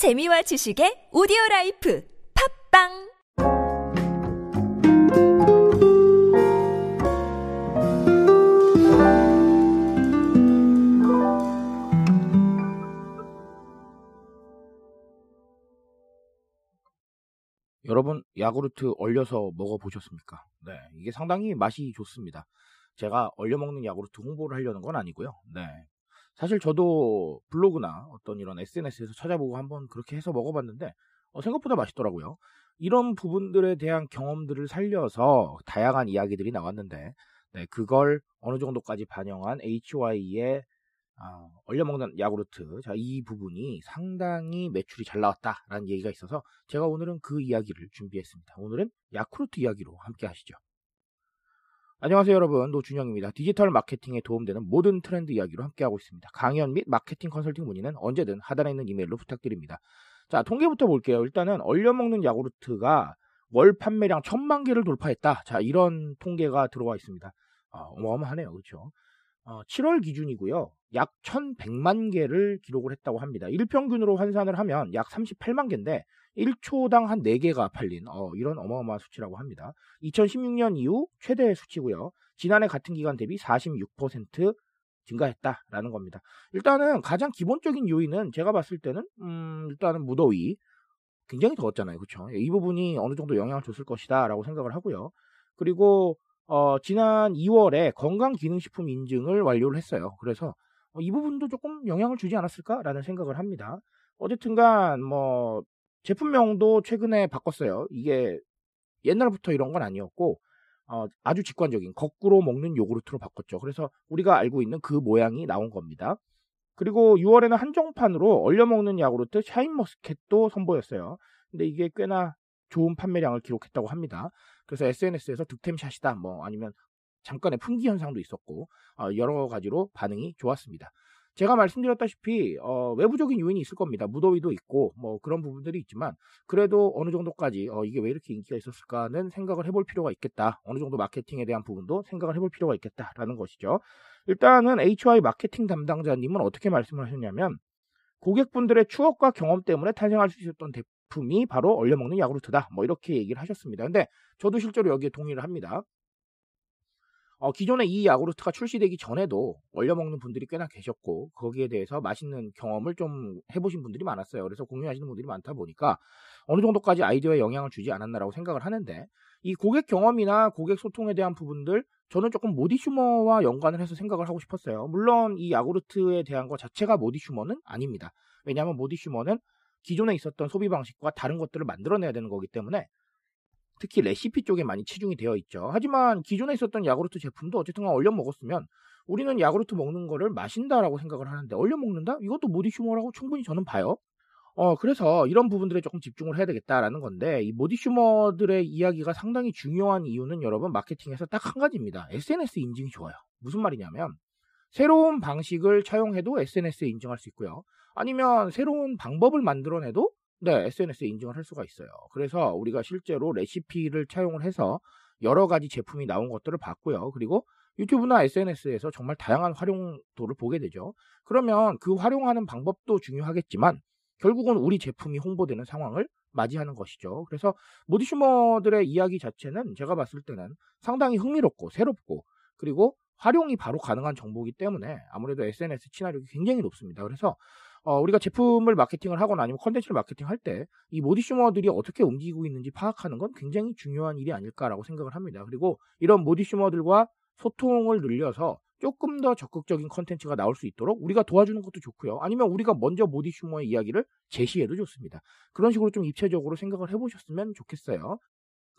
재미와 지식의 오디오 라이프 팟빵 여러분 야구르트 얼려서 먹어보셨습니까? 네, 이게 상당히 맛이 좋습니다. 제가 얼려 먹는 야구르트 홍보를 하려는 건 아니고요. 네, 사실 저도 블로그나 어떤 이런 SNS에서 찾아보고 한번 그렇게 해서 먹어봤는데 어, 생각보다 맛있더라고요. 이런 부분들에 대한 경험들을 살려서 다양한 이야기들이 나왔는데 네, 그걸 어느 정도까지 반영한 HY의 아, 얼려먹는 야구르트. 자, 이 부분이 상당히 매출이 잘 나왔다라는 얘기가 있어서 제가 오늘은 그 이야기를 준비했습니다. 오늘은 야쿠르트 이야기로 함께 하시죠. 안녕하세요 여러분 노준영입니다. 디지털 마케팅에 도움되는 모든 트렌드 이야기로 함께하고 있습니다. 강연 및 마케팅 컨설팅 문의는 언제든 하단에 있는 이메일로 부탁드립니다. 자 통계부터 볼게요. 일단은 얼려먹는 야구르트가 월 판매량 천만 개를 돌파했다. 자 이런 통계가 들어와 있습니다. 아, 어마어마하네요. 그렇죠? 어, 7월 기준이고요. 약 1,100만 개를 기록을 했다고 합니다. 일평균으로 환산을 하면 약 38만 개인데 1초당 한 4개가 팔린 어, 이런 어마어마한 수치라고 합니다. 2016년 이후 최대 수치고요. 지난해 같은 기간 대비 46% 증가했다라는 겁니다. 일단은 가장 기본적인 요인은 제가 봤을 때는 음, 일단은 무더위 굉장히 더웠잖아요. 그렇죠? 이 부분이 어느 정도 영향을 줬을 것이다라고 생각을 하고요. 그리고 어, 지난 2월에 건강기능식품 인증을 완료를 했어요. 그래서 어, 이 부분도 조금 영향을 주지 않았을까라는 생각을 합니다. 어쨌든간 뭐 제품명도 최근에 바꿨어요. 이게 옛날부터 이런 건 아니었고 어, 아주 직관적인 거꾸로 먹는 요구르트로 바꿨죠. 그래서 우리가 알고 있는 그 모양이 나온 겁니다. 그리고 6월에는 한정판으로 얼려 먹는 야구르트 샤인머스켓도 선보였어요. 근데 이게 꽤나 좋은 판매량을 기록했다고 합니다. 그래서 SNS에서 득템샷이다, 뭐 아니면 잠깐의 풍기 현상도 있었고 어, 여러 가지로 반응이 좋았습니다. 제가 말씀드렸다시피 어, 외부적인 요인이 있을 겁니다. 무더위도 있고 뭐 그런 부분들이 있지만 그래도 어느 정도까지 어, 이게 왜 이렇게 인기가 있었을까는 생각을 해볼 필요가 있겠다. 어느 정도 마케팅에 대한 부분도 생각을 해볼 필요가 있겠다라는 것이죠. 일단은 HY 마케팅 담당자님은 어떻게 말씀을 하셨냐면 고객분들의 추억과 경험 때문에 탄생할 수 있었던 제품이 바로 얼려먹는 야구르트다. 뭐 이렇게 얘기를 하셨습니다. 근데 저도 실제로 여기에 동의를 합니다. 어, 기존에 이 야구르트가 출시되기 전에도 얼려 먹는 분들이 꽤나 계셨고 거기에 대해서 맛있는 경험을 좀 해보신 분들이 많았어요. 그래서 공유하시는 분들이 많다 보니까 어느 정도까지 아이디어에 영향을 주지 않았나라고 생각을 하는데 이 고객 경험이나 고객 소통에 대한 부분들 저는 조금 모디슈머와 연관을 해서 생각을 하고 싶었어요. 물론 이 야구르트에 대한 것 자체가 모디슈머는 아닙니다. 왜냐하면 모디슈머는 기존에 있었던 소비 방식과 다른 것들을 만들어내야 되는 거기 때문에 특히 레시피 쪽에 많이 치중이 되어 있죠. 하지만 기존에 있었던 야구르트 제품도 어쨌든 얼려 먹었으면 우리는 야구르트 먹는 거를 마신다라고 생각을 하는데 얼려 먹는다? 이것도 모디 슈머라고 충분히 저는 봐요. 어, 그래서 이런 부분들에 조금 집중을 해야 되겠다라는 건데, 이 모디슈머들의 이야기가 상당히 중요한 이유는 여러분 마케팅에서 딱 한 가지입니다. SNS 인증이 좋아요. 무슨 말이냐면, 새로운 방식을 차용해도 SNS에 인증할 수 있고요. 아니면 새로운 방법을 만들어내도 네, SNS에 인증을 할 수가 있어요. 그래서 우리가 실제로 레시피를 차용을 해서 여러 가지 제품이 나온 것들을 봤고요. 그리고 유튜브나 SNS에서 정말 다양한 활용도를 보게 되죠. 그러면 그 활용하는 방법도 중요하겠지만 결국은 우리 제품이 홍보되는 상황을 맞이하는 것이죠. 그래서 모디슈머들의 이야기 자체는 제가 봤을 때는 상당히 흥미롭고 새롭고 그리고 활용이 바로 가능한 정보이기 때문에 아무래도 SNS 친화력이 굉장히 높습니다. 그래서 어, 우리가 제품을 마케팅을 하거나 아니면 컨텐츠를 마케팅할 때 이 모디슈머들이 어떻게 움직이고 있는지 파악하는 건 굉장히 중요한 일이 아닐까라고 생각을 합니다. 그리고 이런 모디슈머들과 소통을 늘려서 조금 더 적극적인 컨텐츠가 나올 수 있도록 우리가 도와주는 것도 좋고요. 아니면 우리가 먼저 모디슈머의 이야기를 제시해도 좋습니다. 그런 식으로 좀 입체적으로 생각을 해보셨으면 좋겠어요.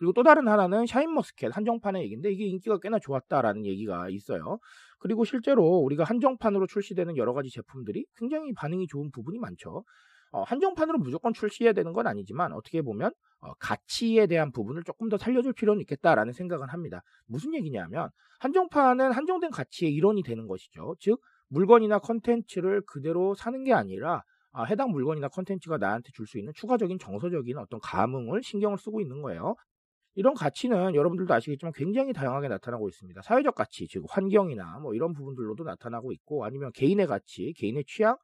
그리고 또 다른 하나는 샤인머스켓 한정판의 얘기인데 이게 인기가 꽤나 좋았다라는 얘기가 있어요. 그리고 실제로 우리가 한정판으로 출시되는 여러 가지 제품들이 굉장히 반응이 좋은 부분이 많죠. 어, 한정판으로 무조건 출시해야 되는 건 아니지만 어떻게 보면 어, 가치에 대한 부분을 조금 더 살려줄 필요는 있겠다라는 생각은 합니다. 무슨 얘기냐면 한정판은 한정된 가치의 일원이 되는 것이죠. 즉 물건이나 컨텐츠를 그대로 사는 게 아니라 아, 해당 물건이나 컨텐츠가 나한테 줄 수 있는 추가적인 정서적인 어떤 감흥을 신경을 쓰고 있는 거예요. 이런 가치는 여러분들도 아시겠지만 굉장히 다양하게 나타나고 있습니다. 사회적 가치, 즉 환경이나 뭐 이런 부분들로도 나타나고 있고 아니면 개인의 가치, 개인의 취향,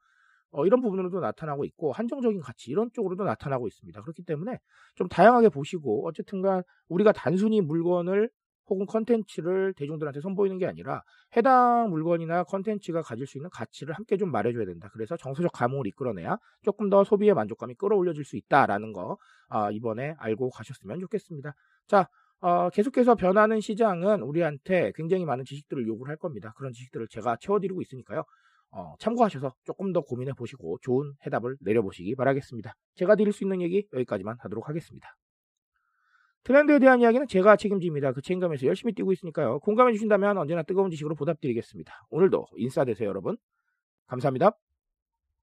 어, 이런 부분으로도 나타나고 있고 한정적인 가치 이런 쪽으로도 나타나고 있습니다. 그렇기 때문에 좀 다양하게 보시고 어쨌든간 우리가 단순히 물건을 혹은 컨텐츠를 대중들한테 선보이는 게 아니라 해당 물건이나 컨텐츠가 가질 수 있는 가치를 함께 좀 말해줘야 된다. 그래서 정서적 감흥을 이끌어내야 조금 더 소비의 만족감이 끌어올려질 수 있다라는 거 아, 이번에 알고 가셨으면 좋겠습니다. 자, 어, 계속해서 변하는 시장은 우리한테 굉장히 많은 지식들을 요구를 할 겁니다. 그런 지식들을 제가 채워드리고 있으니까요. 어, 참고하셔서 조금 더 고민해 보시고 좋은 해답을 내려보시기 바라겠습니다. 제가 드릴 수 있는 얘기 여기까지만 하도록 하겠습니다. 트렌드에 대한 이야기는 제가 책임집니다. 그 책임감에서 열심히 뛰고 있으니까요. 공감해 주신다면 언제나 뜨거운 지식으로 보답드리겠습니다. 오늘도 인싸 되세요, 여러분. 감사합니다.